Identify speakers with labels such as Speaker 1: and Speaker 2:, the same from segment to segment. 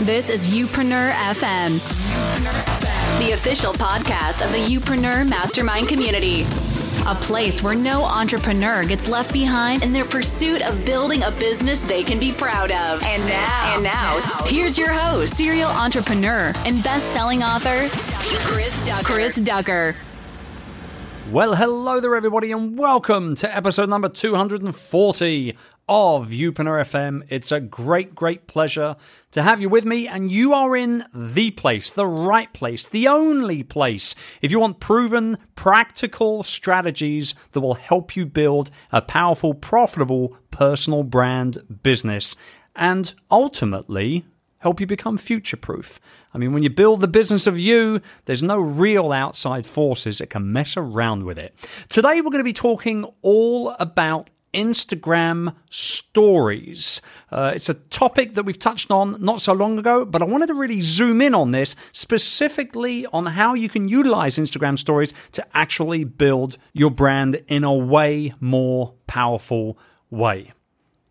Speaker 1: This is Youpreneur FM, the official podcast of the Youpreneur Mastermind community. A place where no entrepreneur gets left behind in their pursuit of building a business they can be proud of. And now, and now, here's your host, serial entrepreneur and best-selling author, Chris Ducker. Chris Ducker.
Speaker 2: Well, hello there, everybody, and welcome to episode number 240 of Youpreneur FM. It's a great, great pleasure to have you with me, and you are in the place, the right place, the only place. If you want proven, practical strategies that will help you build a powerful, profitable personal brand business, and ultimately help you become future proof. I mean, when you build the business of you, there's no real outside forces that can mess around with it. Today, we're going to be talking all about Instagram stories. Uh, it's a topic that we've touched on not so long ago, but I wanted to really zoom in on this specifically on how you can utilize Instagram stories to actually build your brand in a way more powerful way.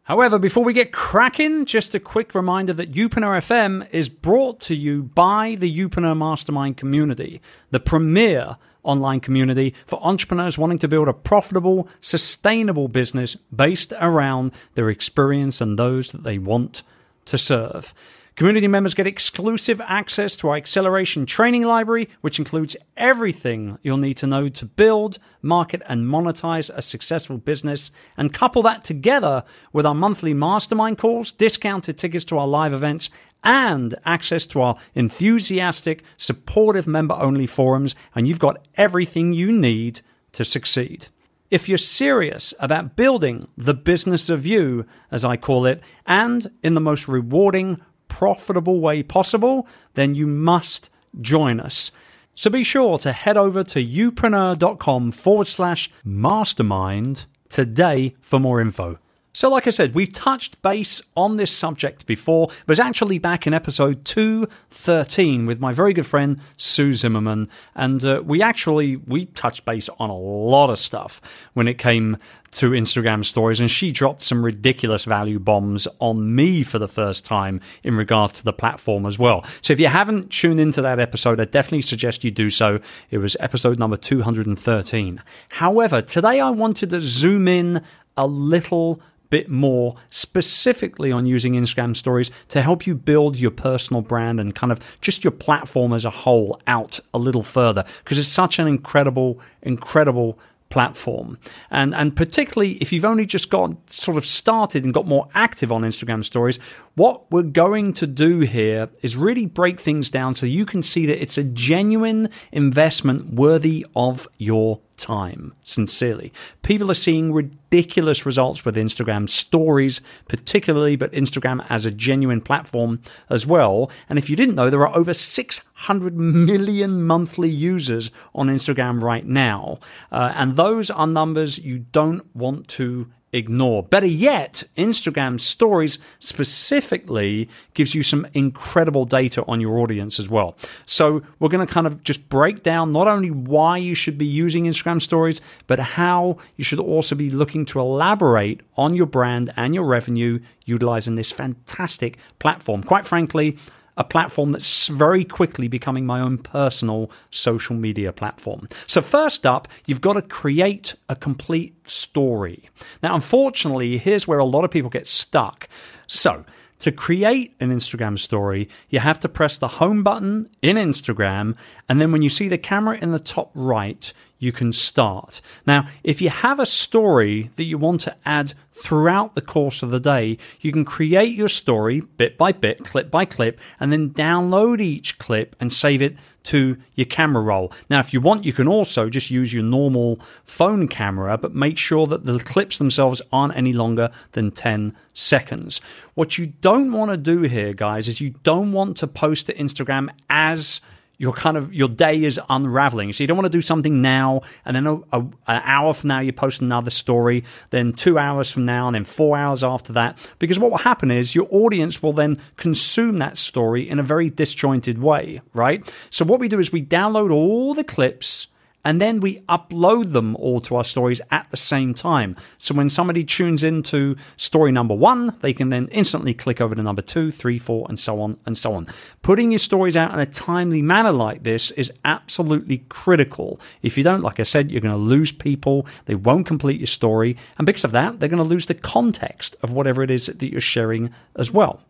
Speaker 2: However, before we get cracking, just a quick reminder that Youpreneur FM is brought to you by the Youpreneur Mastermind community, the premier online community for entrepreneurs wanting to build a profitable, sustainable business based around their experience and those that they want to serve. Community members get exclusive access to our acceleration training library, which includes everything you'll need to know to build, market, and monetize a successful business. And couple that together with our monthly mastermind calls, discounted tickets to our live events, and access to our enthusiastic, supportive member only forums. And you've got everything you need to succeed. If you're serious about building the business of you, as I call it, and in the most rewarding, profitable way possible, then you must join us. So be sure to head over to youpreneur.com forward slash mastermind today for more info. So, like I said, we've touched base on this subject before. It was actually back in episode 213 with my very good friend Sue Zimmerman. And uh, we actually, we touched base on a lot of stuff when it came to Instagram stories. And she dropped some ridiculous value bombs on me for the first time in regards to the platform as well. So if you haven't tuned into that episode, I definitely suggest you do so. It was episode number 213. However, today I wanted to zoom in a little bit more specifically on using Instagram stories to help you build your personal brand and kind of just your platform as a whole out a little further because it's such an incredible, incredible platform. And and particularly if you've only just got sort of started and got more active on Instagram stories, what we're going to do here is really break things down so you can see that it's a genuine investment worthy of your time. Sincerely. People are seeing ridiculous results with Instagram stories, particularly, but Instagram as a genuine platform as well. And if you didn't know, there are over 600 million monthly users on Instagram right now. Uh, and those are numbers you don't want to ignore. Better yet, Instagram stories specifically gives you some incredible data on your audience as well. So we're going to kind of just break down not only why you should be using Instagram stories, but how you should also be looking to elaborate on your brand and your revenue utilizing this fantastic platform. Quite frankly, a platform that's very quickly becoming my own personal social media platform. So, first up, you've got to create a complete story. Now, unfortunately, here's where a lot of people get stuck. So, to create an Instagram story, you have to press the home button in Instagram, and then when you see the camera in the top right, you can start. Now, if you have a story that you want to add throughout the course of the day, you can create your story bit by bit, clip by clip, and then download each clip and save it to your camera roll. Now, if you want, you can also just use your normal phone camera, but make sure that the clips themselves aren't any longer than 10 seconds. What you don't want to do here, guys, is you don't want to post to Instagram as your kind of your day is unraveling. So you don't want to do something now, and then a, a, an hour from now you post another story, then two hours from now, and then four hours after that. Because what will happen is your audience will then consume that story in a very disjointed way, right? So what we do is we download all the clips and then we upload them all to our stories at the same time. So when somebody tunes into story number one, they can then instantly click over to number two, three, four, and so on and so on. Putting your stories out in a timely manner like this is absolutely critical. If you don't, like I said, you're going to lose people. They won't complete your story. And because of that, they're going to lose the context of whatever it is that you're sharing as well.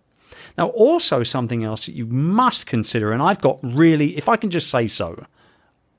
Speaker 2: Now, also something else that you must consider, and I've got really, if I can just say so,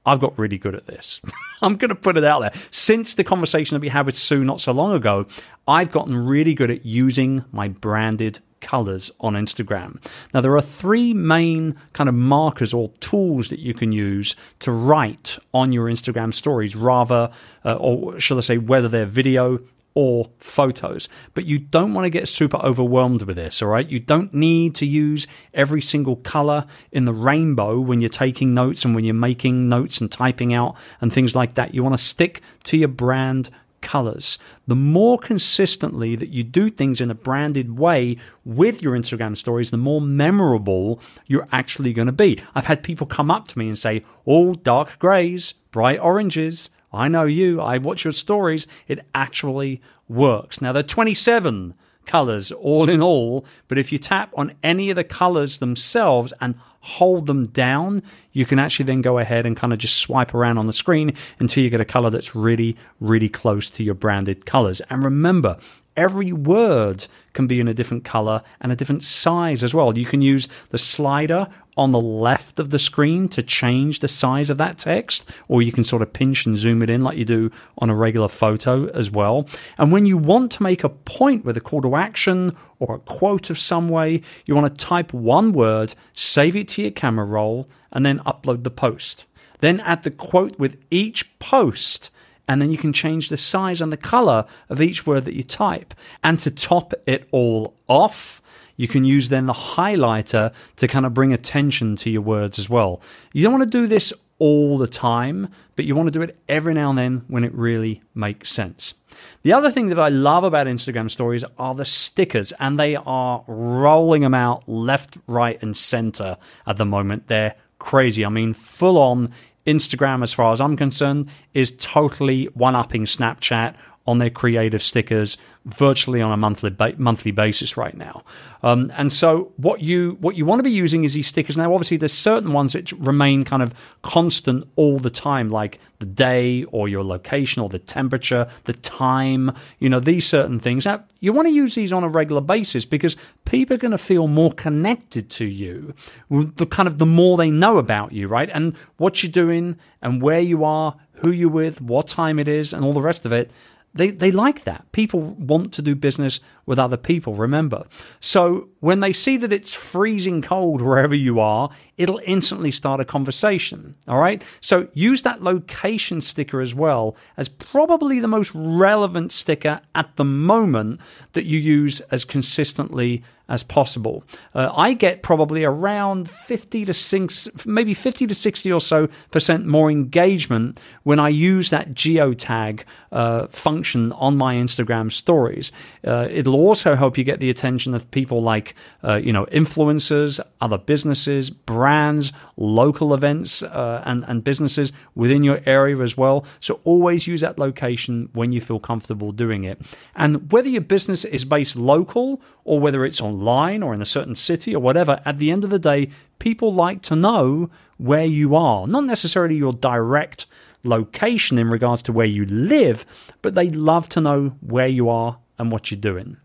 Speaker 2: I've got really good at this. I'm going to put it out there. Since the conversation that we had with Sue not so long ago, I've gotten really good at using my branded colors on Instagram. Now, there are three main kind of markers or tools that you can use to write on your Instagram stories, rather, uh, or shall I say, whether they're video, or photos. But you don't want to get super overwhelmed with this, all right? You don't need to use every single color in the rainbow when you're taking notes and when you're making notes and typing out and things like that. You want to stick to your brand colors. The more consistently that you do things in a branded way with your Instagram stories, the more memorable you're actually going to be. I've had people come up to me and say, all dark grays, bright oranges, I know you. I watch your stories. It actually works. Now, there are 27 colors all in all, but if you tap on any of the colors themselves and hold them down, you can actually then go ahead and kind of just swipe around on the screen until you get a color that's really, really close to your branded colors. And remember, every word can be in a different color and a different size as well. You can use the slider on the left of the screen to change the size of that text, or you can sort of pinch and zoom it in like you do on a regular photo as well. And when you want to make a point with a call to action or a quote of some way, you want to type one word, save it to your camera roll, and then upload the post. Then add the quote with each post and then you can change the size and the color of each word that you type. And to top it all off, you can use then the highlighter to kind of bring attention to your words as well. You don't want to do this all the time, but you want to do it every now and then when it really makes sense. The other thing that I love about Instagram stories are the stickers, and they are rolling them out left, right, and center at the moment. They're crazy. I mean, full on Instagram, as far as I'm concerned, is totally one upping Snapchat on their creative stickers virtually on a monthly ba- monthly basis right now. Um, and so what you what you want to be using is these stickers. Now, obviously, there's certain ones that remain kind of constant all the time, like the day or your location or the temperature, the time. You know these certain things. Now, you want to use these on a regular basis because people are going to feel more connected to you. The kind of the more they know about you, right, and what you're doing and where you are, who you're with, what time it is, and all the rest of it they, they like that. People want to do business with other people, remember. So when they see that it's freezing cold wherever you are, it'll instantly start a conversation. All right. So use that location sticker as well as probably the most relevant sticker at the moment that you use as consistently as possible. Uh, I get probably around 50 to 6, maybe 50 to 60 or so percent more engagement when I use that geotag uh, function on my Instagram stories. Uh, it'll also help you get the attention of people like, uh, you know, influencers, other businesses, brands, local events, uh, and, and businesses within your area as well. So always use that location when you feel comfortable doing it. And whether your business is based local or whether it's online or in a certain city or whatever, at the end of the day, people like to know where you are. Not necessarily your direct location in regards to where you live, but they love to know where you are and what you're doing.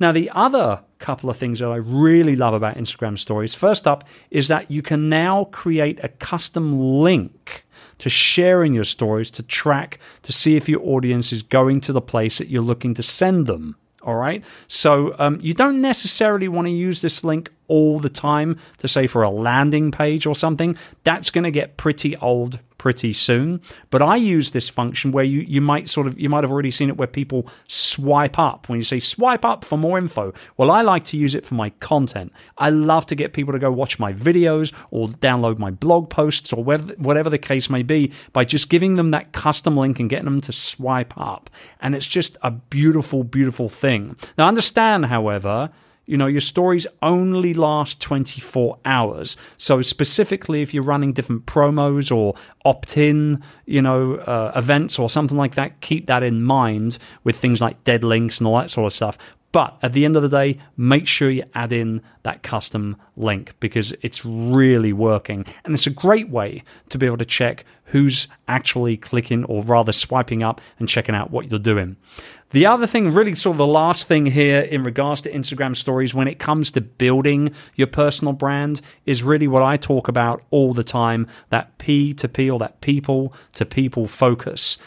Speaker 2: Now, the other couple of things that I really love about Instagram stories first up is that you can now create a custom link to share in your stories to track to see if your audience is going to the place that you're looking to send them. All right. So um, you don't necessarily want to use this link all the time to say for a landing page or something. That's going to get pretty old pretty soon. But I use this function where you, you might sort of you might have already seen it where people swipe up when you say swipe up for more info. Well, I like to use it for my content. I love to get people to go watch my videos or download my blog posts or whatever the case may be by just giving them that custom link and getting them to swipe up. And it's just a beautiful, beautiful thing. Now, understand, however, you know, your stories only last 24 hours. So specifically, if you're running different promos or opt-in, you know, uh, events or something like that, keep that in mind with things like dead links and all that sort of stuff. But at the end of the day, make sure you add in that custom link because it's really working. And it's a great way to be able to check who's actually clicking or rather swiping up and checking out what you're doing. The other thing, really, sort of the last thing here in regards to Instagram stories when it comes to building your personal brand is really what I talk about all the time that P to P or that people to people focus.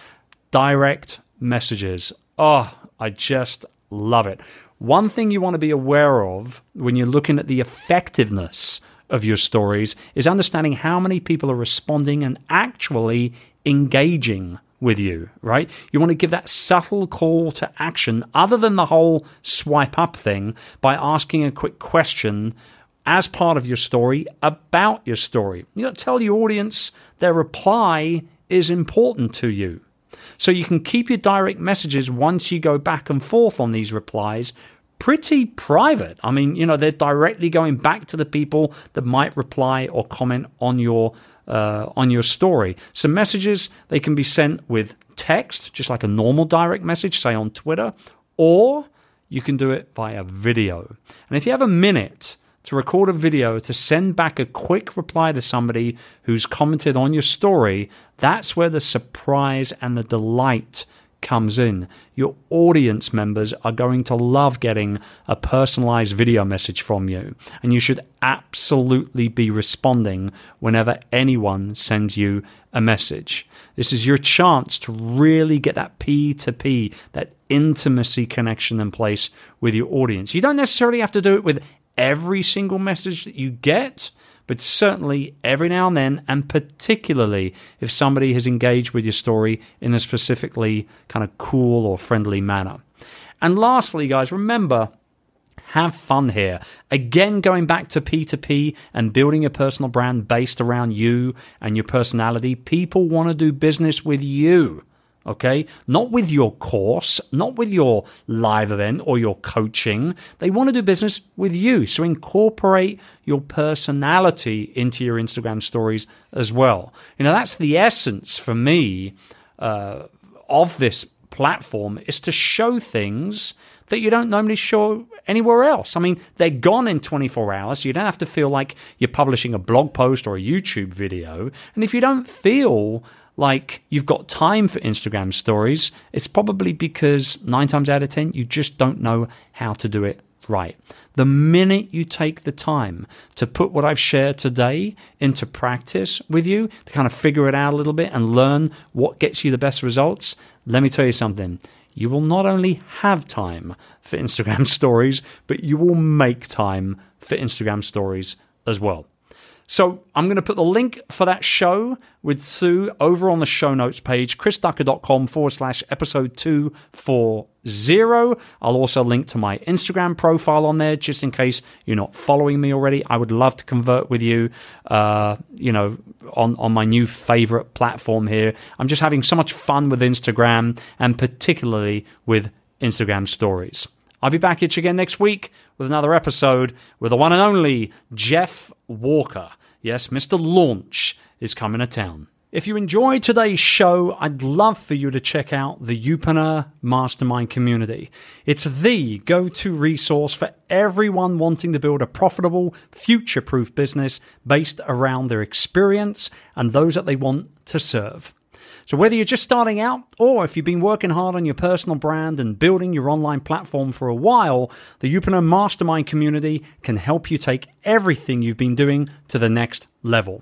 Speaker 2: Direct messages. Oh, I just Love it. One thing you want to be aware of when you're looking at the effectiveness of your stories is understanding how many people are responding and actually engaging with you, right? You want to give that subtle call to action other than the whole swipe up thing by asking a quick question as part of your story about your story. You got to tell your audience their reply is important to you. So you can keep your direct messages once you go back and forth on these replies pretty private. I mean, you know, they're directly going back to the people that might reply or comment on your uh, on your story. So messages they can be sent with text, just like a normal direct message, say on Twitter, or you can do it via video. And if you have a minute to record a video to send back a quick reply to somebody who's commented on your story, that's where the surprise and the delight comes in. Your audience members are going to love getting a personalized video message from you, and you should absolutely be responding whenever anyone sends you a message. This is your chance to really get that P2P, that intimacy connection in place with your audience. You don't necessarily have to do it with every single message that you get, but certainly every now and then, and particularly if somebody has engaged with your story in a specifically kind of cool or friendly manner. And lastly, guys, remember have fun here. Again, going back to P2P and building a personal brand based around you and your personality, people want to do business with you okay? Not with your course, not with your live event or your coaching. They want to do business with you. So incorporate your personality into your Instagram stories as well. You know, that's the essence for me uh, of this platform is to show things that you don't normally show anywhere else. I mean, they're gone in 24 hours. You don't have to feel like you're publishing a blog post or a YouTube video. And if you don't feel like you've got time for Instagram stories, it's probably because nine times out of 10, you just don't know how to do it right. The minute you take the time to put what I've shared today into practice with you, to kind of figure it out a little bit and learn what gets you the best results, let me tell you something. You will not only have time for Instagram stories, but you will make time for Instagram stories as well. So I'm going to put the link for that show with Sue over on the show notes page, chrisducker.com forward slash episode 240. I'll also link to my Instagram profile on there just in case you're not following me already. I would love to convert with you, uh, you know, on, on my new favorite platform here. I'm just having so much fun with Instagram and particularly with Instagram stories. I'll be back here again next week with another episode with the one and only Jeff Walker. Yes, Mr. Launch is coming to town. If you enjoyed today's show, I'd love for you to check out the Youpreneur Mastermind community. It's the go to resource for everyone wanting to build a profitable, future proof business based around their experience and those that they want to serve. So whether you're just starting out or if you've been working hard on your personal brand and building your online platform for a while, the Youpreneur Mastermind community can help you take everything you've been doing to the next level.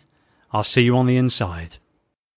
Speaker 2: I'll see you on the inside.